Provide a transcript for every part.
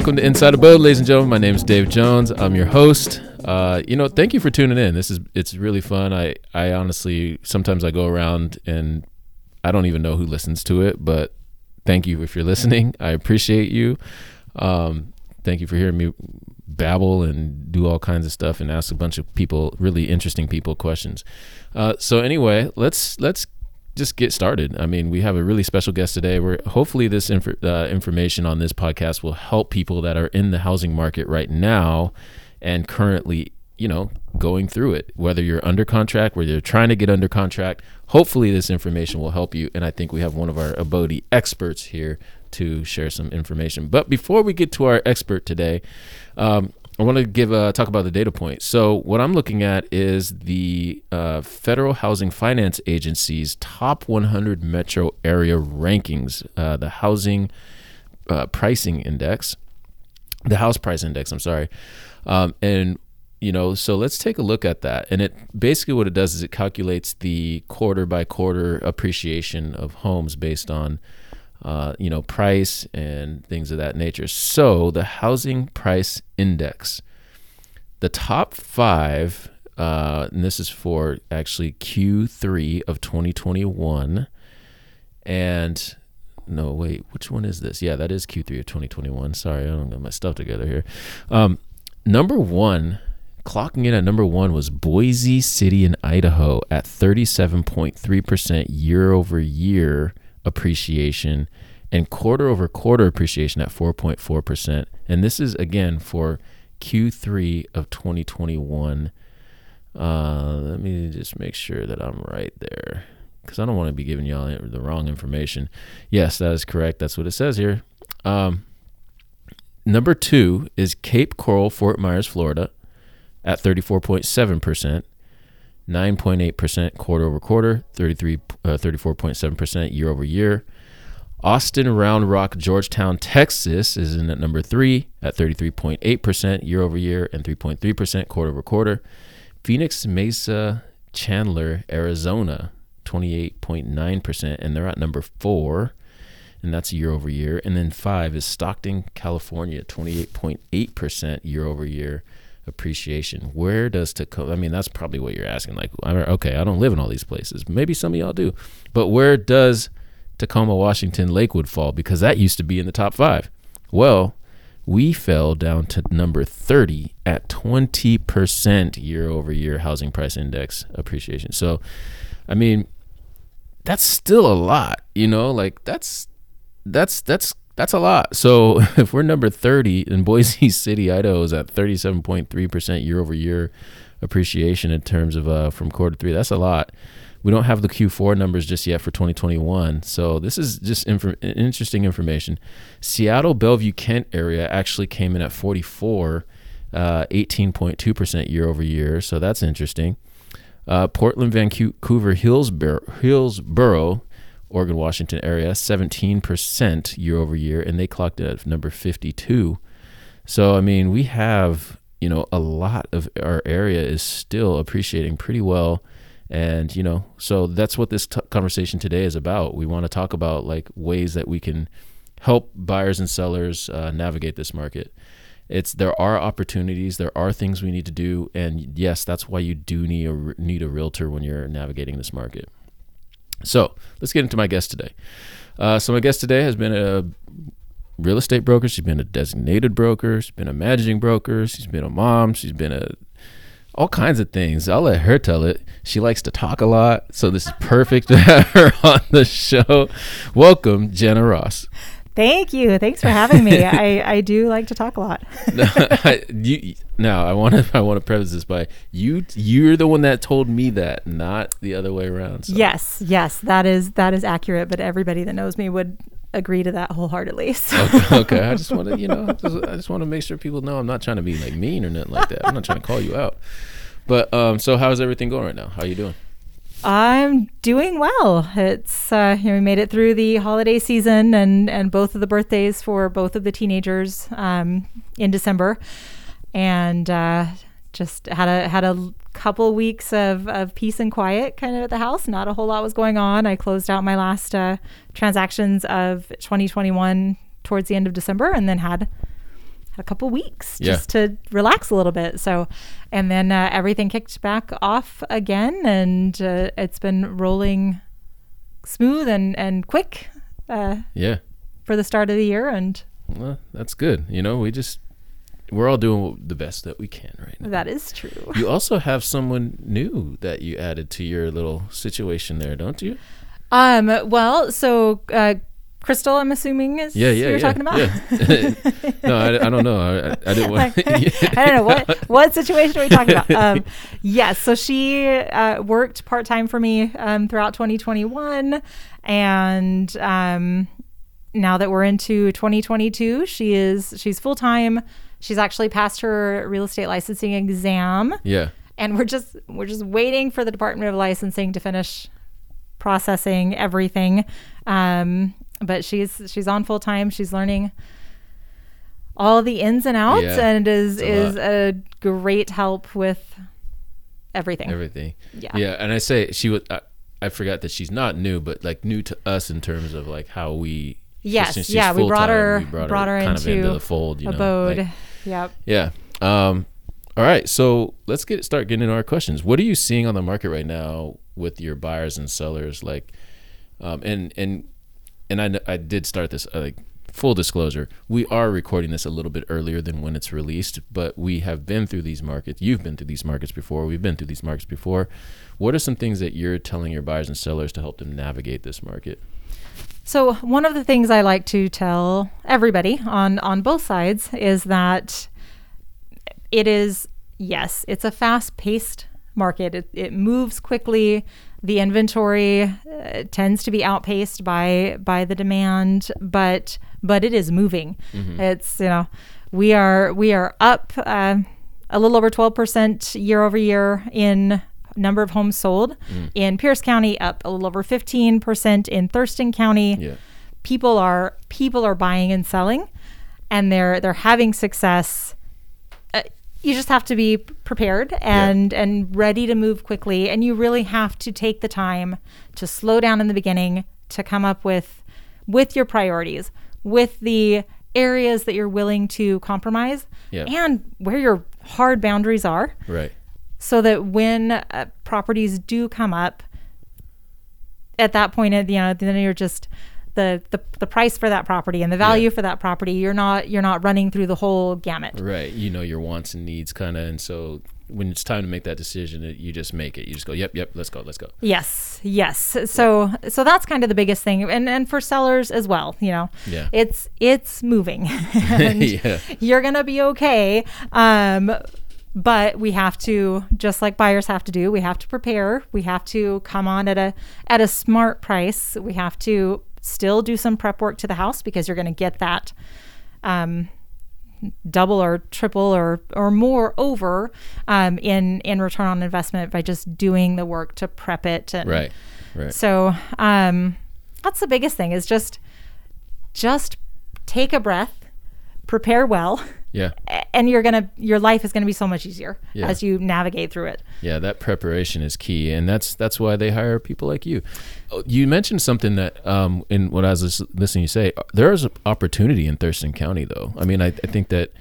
Welcome to Inside Abode, ladies and gentlemen. My name is Dave Jones. I'm your host. Uh, you know, thank you for tuning in. This is it's really fun. I I honestly sometimes I go around and I don't even know who listens to it, but thank you if you're listening. I appreciate you. Um, thank you for hearing me babble and do all kinds of stuff and ask a bunch of people, really interesting people, questions. Uh, so anyway, let's let's just get started. I mean, we have a really special guest today. Where hopefully this inf- uh, information on this podcast will help people that are in the housing market right now and currently, you know, going through it. Whether you're under contract, whether you're trying to get under contract, hopefully this information will help you. And I think we have one of our Abode experts here to share some information. But before we get to our expert today, um, I want to give a, talk about the data point. So what I'm looking at is the uh, Federal Housing Finance Agency's top 100 metro area rankings, uh, the housing uh, pricing index, the house price index. I'm sorry, um, and you know, so let's take a look at that. And it basically what it does is it calculates the quarter by quarter appreciation of homes based on uh, you know, price and things of that nature. So the housing price index, the top five, uh, and this is for actually Q3 of 2021. And no, wait, which one is this? Yeah, that is Q3 of 2021. Sorry, I don't get my stuff together here. Um, number one, clocking in at number one was Boise City in Idaho at 37.3% year over year appreciation and quarter over quarter appreciation at 4.4%. And this is again for Q3 of 2021. Uh, let me just make sure that I'm right there because I don't want to be giving y'all the wrong information. Yes, that is correct. That's what it says here. Um, number two is Cape Coral, Fort Myers, Florida, at 34.7%. 9.8% quarter over quarter, 33, uh, 34.7% year over year. Austin, Round Rock, Georgetown, Texas is in at number three at 33.8% year over year and 3.3% quarter over quarter. Phoenix, Mesa, Chandler, Arizona, 28.9%, and they're at number four, and that's year over year. And then five is Stockton, California, 28.8% year over year appreciation. Where does Tacoma? I mean, that's probably what you're asking. Like, okay, I don't live in all these places. Maybe some of y'all do, but where does Tacoma, Washington, Lakewood fall? Because that used to be in the top five. Well, we fell down to number 30 at 20% year over year housing price index appreciation. So, I mean, that's still a lot, you know, like that's that's that's that's a lot. So if we're number 30 in Boise City, Idaho is at 37.3% year over year appreciation in terms of uh, from quarter three. That's a lot. We don't have the Q4 numbers just yet for 2021. So this is just inf- interesting information. Seattle, Bellevue, Kent area actually came in at 44, uh, 18.2% year over year. So that's interesting. Uh, Portland, Vancouver, Hillsboro, Hillsboro Oregon, Washington area, 17% year over year, and they clocked it at number 52. So, I mean, we have, you know, a lot of our area is still appreciating pretty well. And, you know, so that's what this t- conversation today is about. We want to talk about like ways that we can help buyers and sellers uh, navigate this market. It's there are opportunities, there are things we need to do, and yes, that's why you do need a need a realtor when you're navigating this market. So let's get into my guest today. Uh, so my guest today has been a real estate broker. She's been a designated broker. She's been a managing broker. She's been a mom. She's been a all kinds of things. I'll let her tell it. She likes to talk a lot, so this is perfect to have her on the show. Welcome, Jana Ross. Thank you. Thanks for having me. I, I do like to talk a lot. no, I, you, now I want to I want to preface this by you. You're the one that told me that, not the other way around. So. Yes, yes, that is that is accurate. But everybody that knows me would agree to that wholeheartedly. So. Okay, okay, I just want to you know I just want to make sure people know I'm not trying to be like mean or nothing like that. I'm not trying to call you out. But um, so how's everything going right now? How are you doing? I'm doing well. It's uh, you know, we made it through the holiday season and and both of the birthdays for both of the teenagers um, in December, and uh, just had a had a couple weeks of, of peace and quiet kind of at the house. Not a whole lot was going on. I closed out my last uh, transactions of 2021 towards the end of December and then had a couple weeks Yeah. just to relax a little bit. So, and then uh, everything kicked back off again, and uh, it's been rolling smooth and and quick uh, Yeah. for the start of the year. And Well, that's good. You know, we just we're all doing the best that we can right now. that is true. You also have someone new that you added to your little situation there, don't you? Um. Well, so uh, Crystal, I'm assuming is Yeah, yeah, you're yeah. talking about. yeah. no, I, I don't know. I, I didn't want. I don't know what what situation are we talking about. Um, yes, so she uh, worked part time for me um, throughout 2021, and um, now that we're into 2022, she is she's full time. She's actually passed her real estate licensing exam, yeah, and we're just we're just waiting for the Department of Licensing to finish processing everything. Um, but she's she's on full time. She's learning all the ins and outs, Yeah, and is a is lot. a great help with everything. everything. Yeah. yeah. And I say she was. I, I forgot that she's not new, but like new to us in terms of like how we. Yes, yeah, we brought her- we brought, brought her kind of into into the fold. You know, Abode. like- yep. Yeah. Um, all right. So let's get start getting into our questions. What are you seeing on the market right now with your buyers and sellers? Like, um, and and and I I did start this uh, like full disclosure. We are recording this a little bit earlier than when it's released, but we have been through these markets. You've been through these markets before. We've been through these markets before. What are some things that you're telling your buyers and sellers to help them navigate this market? So one of the things I like to tell everybody on on both sides is that it is yes, it's a fast-paced market. It, it moves quickly. The inventory uh, tends to be outpaced by by the demand, but but it is moving. It's you know we are we are up uh, a little over twelve percent year over year in number of homes sold in Pierce County, up a little over fifteen percent in Thurston County Yeah. people are people are buying and selling and they're they're having success you just have to be prepared and and ready to move quickly and you really have to take the time to slow down in the beginning to come up with with your priorities with the areas that you're willing to compromise Yeah. and where your hard boundaries are Right. so that when uh, properties do come up at that point at you know then you're just the, the the price for that property and the value Yeah. for that property you're not you're not running through the whole gamut Right. You know your wants and needs kind of, and so when it's time to make that decision, you just make it. You just go, yep, yep, let's go, let's go. yes yes so so that's kind of the biggest thing and and for sellers as well you know Yeah. it's it's moving yeah. you're gonna be okay um but we have to just like buyers have to do we have to prepare we have to come on at a at a smart price we have to still do some prep work to the house because you're going to get that um double or triple or or more over um in in return on investment by just doing the work to prep it and Right. Right. so um, that's the biggest thing is just just take a breath, prepare well, Yeah. and you're gonna your life is gonna be so much easier Yeah. as you navigate through it. Yeah, that preparation is key, and that's that's why they hire people like you. Oh, You mentioned something that, um, in what I was lis- listening you say, uh, there is an opportunity in Thurston County, though. I mean, I, I think that,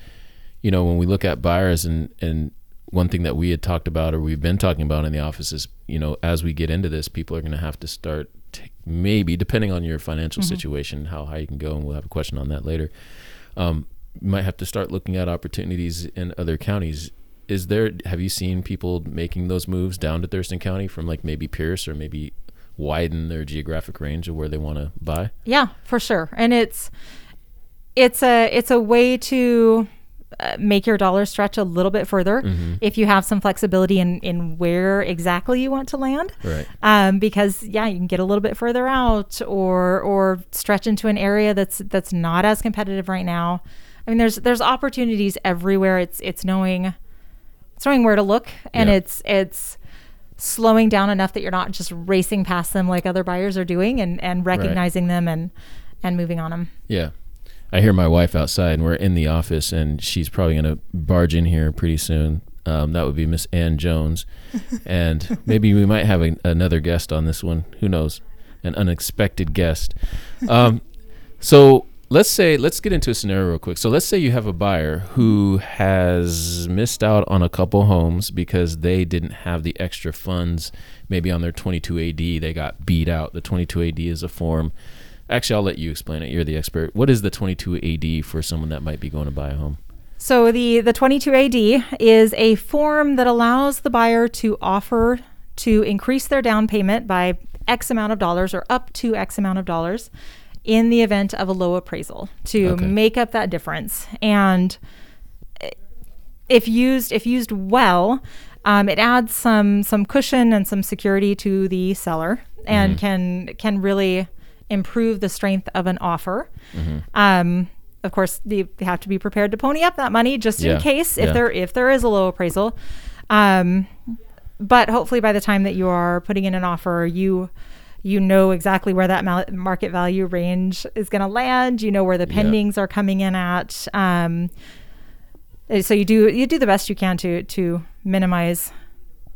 you know, when we look at buyers, and and one thing that we had talked about, or we've been talking about in the office, is you know, as we get into this, people are going to have to start, t- maybe depending on your financial situation, how high you can go, and we'll have a question on that later. Um, might have to start looking at opportunities in other counties is there have you seen people making those moves down to Thurston County from like maybe Pierce or maybe widen their geographic range of where they want to buy? Yeah, for sure. And it's it's a it's a way to uh, make your dollar stretch a little bit further Mm-hmm. if you have some flexibility in in where exactly you want to land. Right. um, because yeah, you can get a little bit further out or or stretch into an area that's that's not as competitive right now. I mean, there's there's opportunities everywhere. It's it's knowing it's knowing where to look, and Yeah. it's it's slowing down enough that you're not just racing past them like other buyers are doing, and and recognizing them and and moving on them. Yeah. I hear my wife outside and we're in the office and she's probably going to barge in here pretty soon. Um, that would be Miss Ann Jones, and maybe we might have a, another guest on this one. Who knows? An unexpected guest. Um, so let's say let's get into a scenario real quick. So let's say you have a buyer who has missed out on a couple homes because they didn't have the extra funds. Maybe on their 22AD they got beat out. The 22AD is a form. Actually, I'll let you explain it. You're the expert. What is the 22AD for someone that might be going to buy a home? So the the 22AD is a form that allows the buyer to offer to increase their down payment by X amount of dollars or up to X amount of dollars in the event of a low appraisal to Okay. make up that difference. And if used if used well, um, it adds some some cushion and some security to the seller and can can really improve the strength of an offer. Um, of course, you have to be prepared to pony up that money just Yeah, in case if yeah. there if there is a low appraisal. Um, but hopefully, by the time that you are putting in an offer, you you know exactly where that market value range is going to land. You know where the Yeah. pendings are coming in at. Um, uh, so you do you do the best you can to to minimize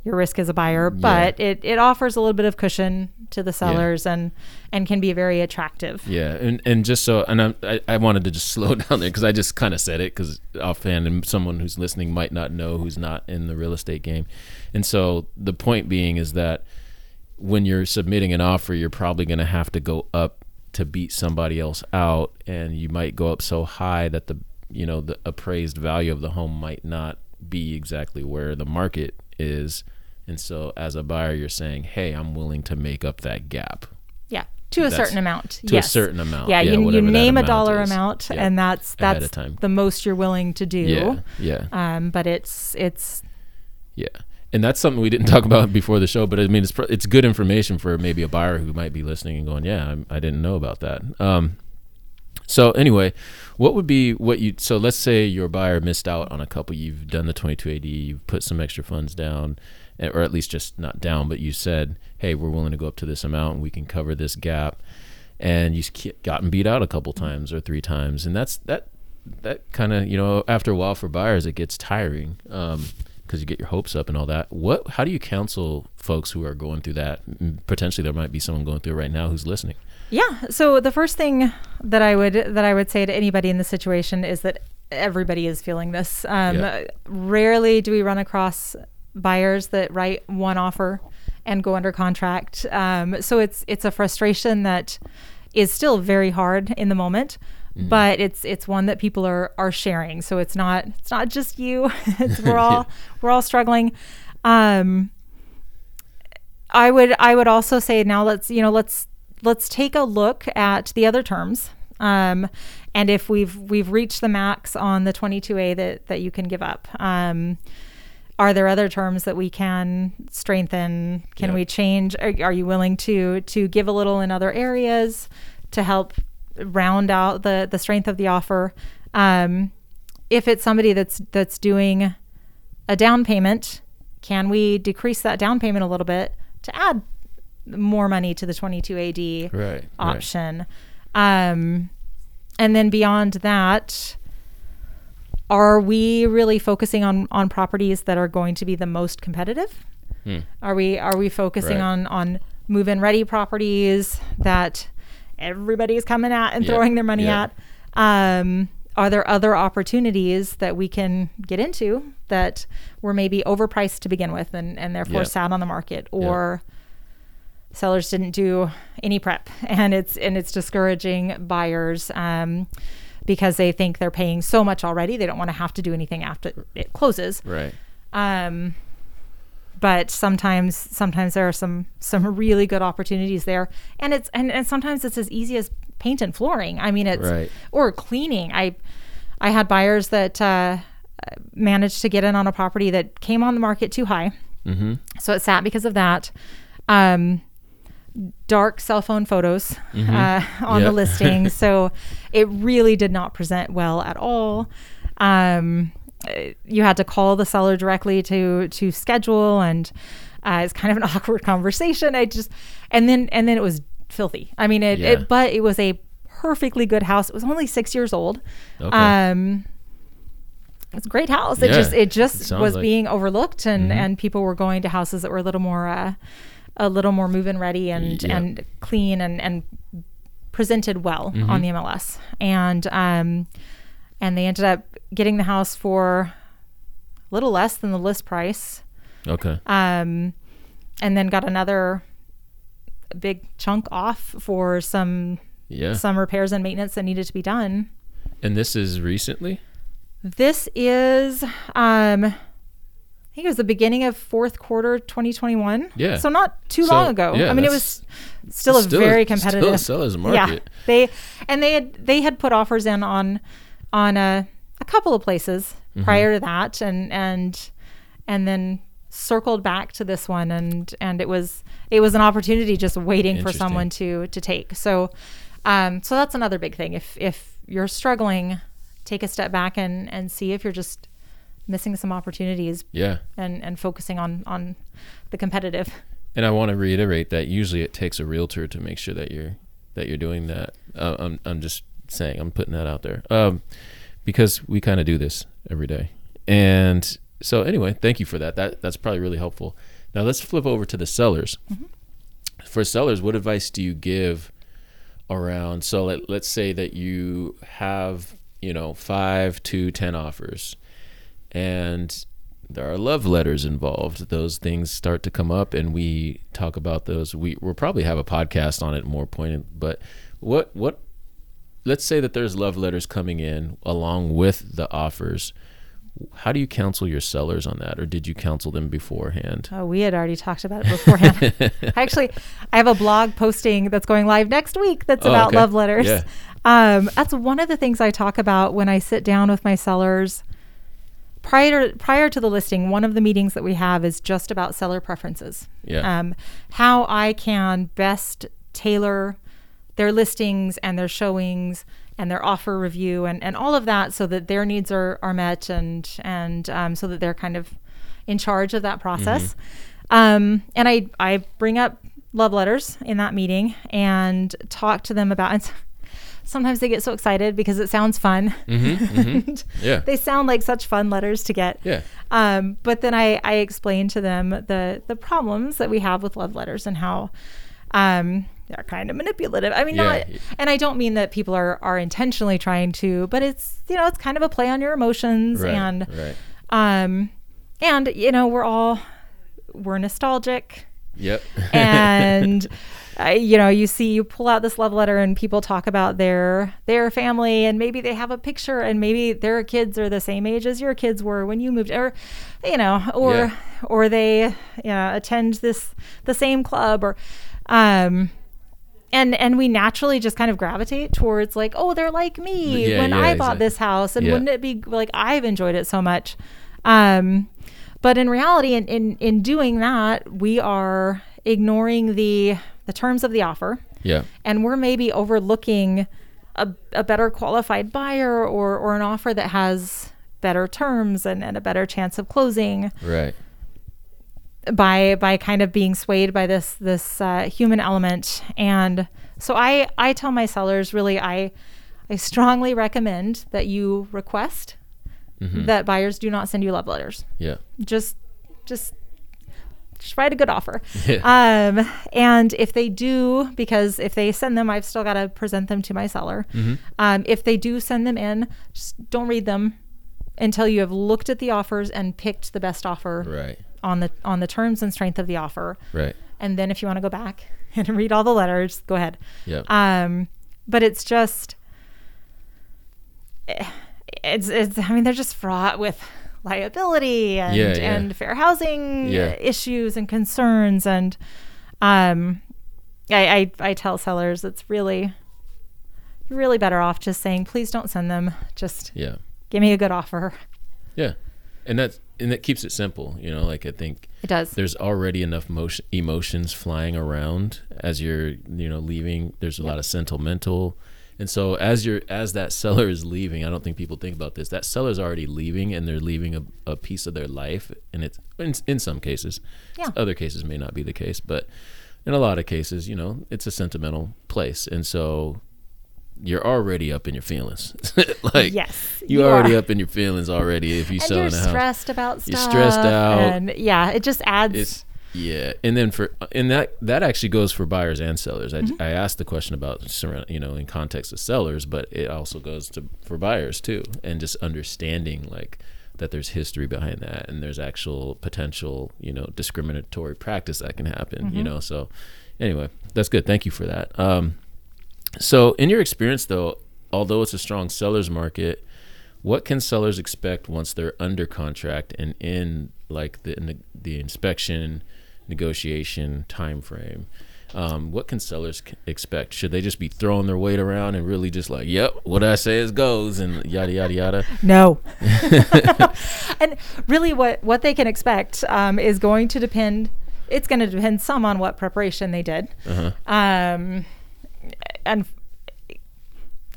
your risk as a buyer, but it, it offers a little bit of cushion to the sellers and and can be very attractive. Yeah, and and just so, and I I wanted to just slow down there because I just kind of said it because offhand, and someone who's listening might not know who's not in the real estate game, and so the point being is that when you're submitting an offer, you're probably going to have to go up to beat somebody else out, and you might go up so high that the you know the appraised value of the home might not be exactly where the market is. And so, as a buyer, you're saying, "Hey, I'm willing to make up that gap." Yeah, to a That's- certain amount. to a certain amount. Yeah, Yeah, you, you name a dollar is. amount, Yeah, and that's that's the most you're willing to do. Yeah, yeah, Um, but it's it's yeah. And that's something we didn't talk about before the show, but I mean, it's it's good information for maybe a buyer who might be listening and going, "Yeah, I, I didn't know about that." Um, so anyway, what would be what you? So let's say your buyer missed out on a couple. You've done the 22AD, you've put some extra funds down, eh, or at least just not down, but you said, "Hey, we're willing to go up to this amount, and we can cover this gap." And you've gotten beat out a couple times or three times, and that's that. That kind of you know after a while for buyers it gets tiring. Um, because you get your hopes up and all that. What? How do you counsel folks who are going through that? Potentially, there might be someone going through it right now who's listening. yeah. So the first thing that I would that I would say to anybody in this situation is that everybody is feeling this. Um, Yeah. Rarely do we run across buyers that write one offer and go under contract. Um, so it's it's a frustration that is still very hard in the moment. Mm-hmm. But it's it's one that people are are sharing, so it's not it's not just you. it's, we're all we're all struggling. Um, I would I would also say now let's you know let's let's take a look at the other terms. Um, and if we've we've reached the max on the 22A that that you can give up. Um, are there other terms that we can strengthen? Can Yeah. we change? Are, are you willing to to give a little in other areas to help round out the the strength of the offer? Um, if it's somebody that's that's doing a down payment, can we decrease that down payment a little bit to add more money to the 22AD Right. option? Um, and then beyond that, are we really focusing on on properties that are going to be the most competitive? Hmm. Are we are we focusing Right. on on move in ready properties that everybody's coming at and throwing their money at? Um, are there other opportunities that we can get into that were maybe overpriced to begin with and, and therefore sat on the market? Or sellers didn't do any prep and it's and it's discouraging buyers um, because they think they're paying so much already they don't want to have to do anything after it closes. Right. um, but sometimes sometimes there are some some really good opportunities there. And it's and, and sometimes it's as easy as paint and flooring. I mean it's Right. or cleaning. I i had buyers that uh, managed to get in on a property that came on the market too high. Mm-hmm. so it sat because of that. Um, dark cell phone photos uh, on Yep. the listing. So it really did not present well at all. Um, you had to call the seller directly to to schedule and uh, it's kind of an awkward conversation i just and then and then it was filthy i mean it, Yeah. it but it was a perfectly good house it was only six years old Okay. um it's a great house. It Yeah, just it it just sounds was like- being overlooked, and Mhm. and people were going to houses that were a little more uh, a little more move-in ready and Yeah. and clean and and presented well Mhm. on the MLS, and um, and they ended up getting the house for a little less than the list price, Okay. um, and then got another big chunk off for some Yeah. some repairs and maintenance that needed to be done. And this is recently? This is, um, I think it was the beginning of fourth quarter 2021. Yeah. So not too So, long ago. yeah, I mean, it was still a Still- very still a competitive seller's Yeah. market. They and they had they had put offers in on on a, a couple of places Mm-hmm. prior to that, and and and then circled back to this one, and and it was it was an opportunity just waiting for someone to to take. So, um, so that's another big thing. If if you're struggling, take a step back and and see if you're just missing some opportunities Yeah. and and focusing on on the competitive. And I want to reiterate that usually it takes a realtor to make sure that you're that you're doing that. Uh, I'm I'm just saying I'm putting that out there um, because we kind of do this every day. And so anyway, thank you for that. That that's probably really helpful. Now let's flip over to the sellers. Mm-hmm. For sellers, what advice do you give around? So let, let's say that you have you know five to ten offers, and there are love letters involved. Those things start to come up, and we talk about those. We we'll probably have a podcast on it more pointed. But what what? Let's say that there's love letters coming in along with the offers. How do you counsel your sellers on that, or did you counsel them beforehand? Oh, we had already talked about it beforehand. Actually, I have a blog posting that's going live next week that's Oh, about okay. love letters. Yeah. Um, that's one of the things I talk about when I sit down with my sellers. Prior prior to the listing, one of the meetings that we have is just about seller preferences. Yeah. Um, how I can best tailor their listings and their showings and their offer review and, and all of that so that their needs are, are met and and um, so that they're kind of in charge of that process. Um, and I, I bring up love letters in that meeting and talk to them about and sometimes they get so excited because it sounds fun. And Yeah. They sound like such fun letters to get. Yeah. Um, but then I, I explain to them the the problems that we have with love letters and how um, they're kind of manipulative. I mean, Yeah. not, and I don't mean that people are are intentionally trying to, but it's you know it's kind of a play on your emotions Right. and right. um, and you know we're all we're nostalgic Yep. and uh, you know you see you pull out this love letter and people talk about their their family and maybe they have a picture and maybe their kids are the same age as your kids were when you moved or you know or Yeah. or they you know attend this the same club or um and and we naturally just kind of gravitate towards like oh they're like me Yeah, when yeah, i bought exactly. this house and Yeah. wouldn't it be like i've enjoyed it so much um but in reality in, in in doing that we are ignoring the the terms of the offer yeah. and we're maybe overlooking a, a better qualified buyer or or an offer that has better terms and, and a better chance of closing Right. By by kind of being swayed by this this uh, human element and so i i tell my sellers really i i strongly recommend that you request Mhm. that buyers do not send you love letters Yeah. just just just write a good offer Yeah. um and if they do because if they send them i've still got to present them to my seller Mhm. um, if they do send them in just don't read them until you have looked at the offers and picked the best offer Right. On the on the terms and strength of the offer Right. and then if you want to go back and read all the letters go ahead Yeah. um but it's just eh, it's it's i mean they're just fraught with liability and Yeah, yeah. and fair housing Yeah. issues and concerns and um I, I i tell sellers it's really you're really better off just saying please don't send them just yeah. give me a good offer Yeah. And that's and that keeps it simple, you know, like I think it does there's already enough motion, emotions flying around as you're, you know, leaving. There's a lot of sentimental. And so as you're as that seller is leaving, I don't think people think about this. That seller's already leaving and they're leaving a, a piece of their life and it's in, in some cases. Yeah. Other cases may not be the case, but in a lot of cases, you know, it's a sentimental place. And so you're already up in your feelings. like yes, you, you already are. up in your feelings already if you and selling you're a house. stressed about stuff. You're stressed out. and yeah, it just adds. It's yeah, and then for and that that actually goes for buyers and sellers. I, Mm-hmm. I asked the question about you know in context of sellers, but it also goes to for buyers too, and just understanding like that there's history behind that and there's actual potential you know discriminatory practice that can happen. Mm-hmm. You know, so anyway, that's good. Thank you for that. Um, so in your experience though, although it's a strong sellers market, what can sellers expect once they're under contract and in like the the inspection negotiation time frame um, what can sellers c- expect? Should they just be throwing their weight around and really just like yep what i say is goes and yada yada yada? No. and really, what, what they can expect um, is going to depend, it's going to depend some on what preparation they did. uh-huh. Um, and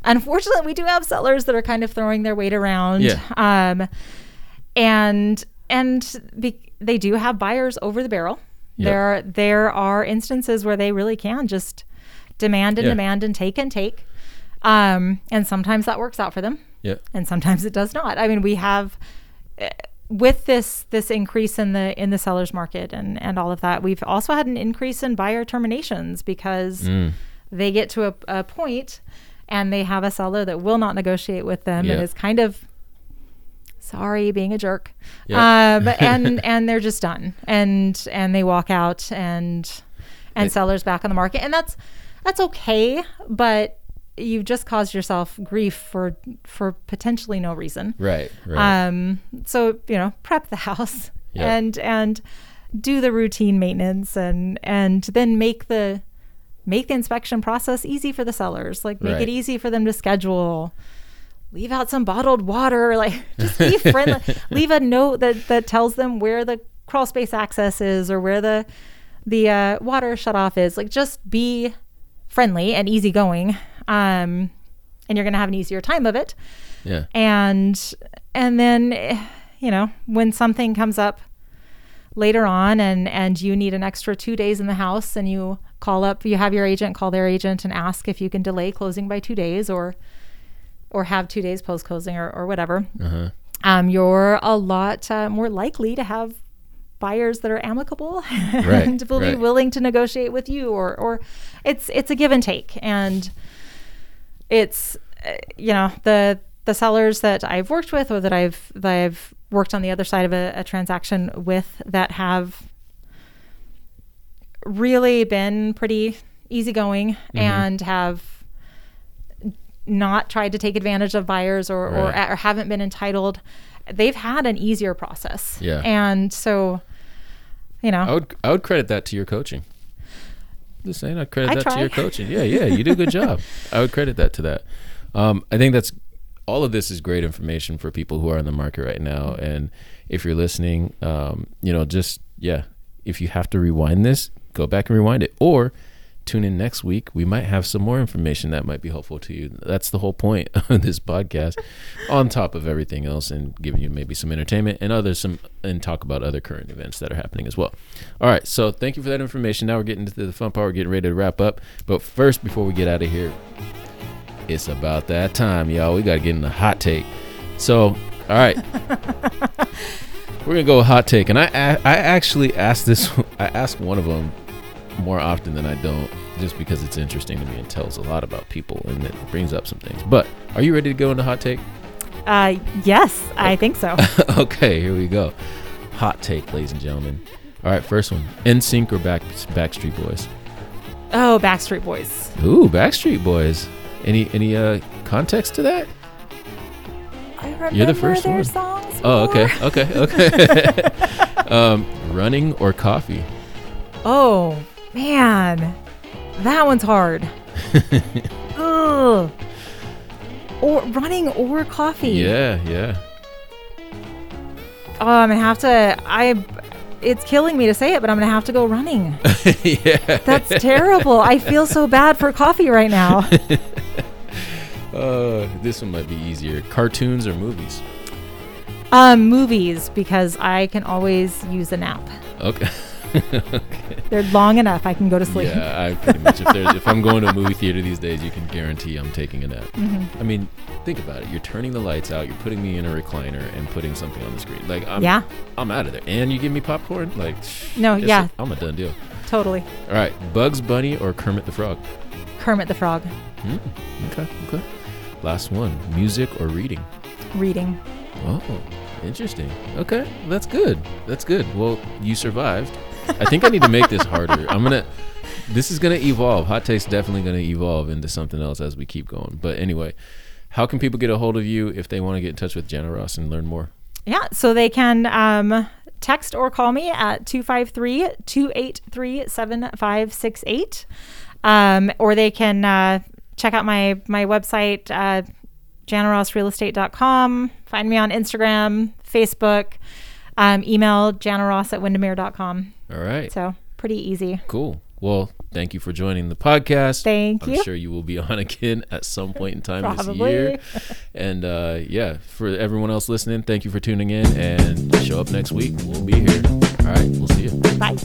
unfortunately, we do have sellers that are kind of throwing their weight around. Yeah. Um, and and be, they do have buyers over the barrel. Yep. There there are instances where they really can just demand and Yeah. demand and take and take. Um, and sometimes that works out for them yeah and sometimes it does not. I mean, we have eh, with this this increase in the in the sellers market and and all of that, we've also had an increase in buyer terminations because Mm. They get to a, a point and they have a seller that will not negotiate with them Yeah. and is kind of sorry being a jerk. Um, and and they're just done. And and they walk out and and It- sellers back on the market. And that's that's okay but you've just caused yourself grief for for potentially no reason. Right right. Um so you know prep the house and and do the routine maintenance and and then make the make the inspection process easy for the sellers like make Right. it easy for them to schedule. Leave out some bottled water like just be friendly leave a note that that tells them where the crawl space access is or where the the uh, water shut off is. Like just be friendly and easygoing um and you're gonna have an easier time of it. Yeah. And and then eh, you know when something comes up later on and and you need an extra two days in the house and you call up you have your agent call their agent and ask if you can delay closing by two days or or have two days post closing or, or whatever. Uh-huh. Um, you're a lot uh, more likely to have buyers that are amicable and will be willing to negotiate with you or or it's it's a give and take and it's uh, you know the the sellers that I've worked with or that I've that I've worked on the other side of a, a transaction with that have really been pretty easygoing and have not tried to take advantage of buyers or, or, Right. or haven't been entitled they've had an easier process Yeah. and so you know I would I would credit that to your coaching. Just saying, I credit I that to your coaching. Yeah, yeah, you do a good job. I would credit that to that. Um, I think that's all of this is great information for people who are in the market right now. And if you're listening, um, you know, just yeah, if you have to rewind this, go back and rewind it, or tune in next week. We might have some more information that might be helpful to you. That's the whole point of this podcast, on top of everything else, and giving you maybe some entertainment and others some and talk about other current events that are happening as well. All right, so thank you for that information. Now we're getting to the fun part. We're getting ready to wrap up. But first, before we get out of here, it's about that time, y'all. We gotta get in the hot take. So, all right. We're gonna go with hot take, and I I actually asked this. I ask one of them more often than I don't, just because it's interesting to me and tells a lot about people and it brings up some things. But are you ready to go into hot take? uh, yes I think so okay, here we go. Hot take, ladies and gentlemen. All right, first one: NSYNC or Back Backstreet Boys? oh Backstreet Boys Ooh, Backstreet Boys. Any any uh context to that? I remember You're the first their one. songs Oh, okay, okay, okay. um, running or coffee? Oh man, that one's hard. Ugh. Or running or coffee. Yeah, yeah. Oh, I'm gonna have to. I. It's killing me to say it, but I'm gonna have to go running. yeah. That's terrible. I feel so bad for coffee right now. Uh, this one might be easier. Cartoons or movies? Um, movies because I can always use a nap. Okay. They're long enough. I can go to sleep. Yeah, I pretty much. If, there's, if I'm going to a movie theater these days, you can guarantee I'm taking a nap. Mm-hmm. I mean, think about it. You're turning the lights out. You're putting me in a recliner and putting something on the screen. Like I'm, Yeah. I'm out of there. And you give me popcorn. Like No, yeah. I'm a done deal. Totally. All right, Bugs Bunny or Kermit the Frog? Kermit the Frog. Hmm, okay, okay. Last one, music or reading? Reading. Oh, interesting. Okay, that's good. That's good. Well, you survived. I think I need to make this harder. I'm gonna. This is gonna evolve. Hot taste definitely gonna evolve into something else as we keep going. But anyway, how can people get a hold of you if they want to get in touch with Jana Ross and learn more? Yeah, so they can um, text or call me at 253 283 7568. Um, Or they can uh, check out my, my website, uh, janarossrealestate.com. Find me on Instagram, Facebook, um, email janaross at windermere.com. All right, So pretty easy. cool. Well, thank you for joining the podcast. Thank I'm you. sure you will be on again at some point in time this year. And uh, yeah, for everyone else listening, thank you for tuning in and show up next week. We'll be here. All right, we'll see you. Bye.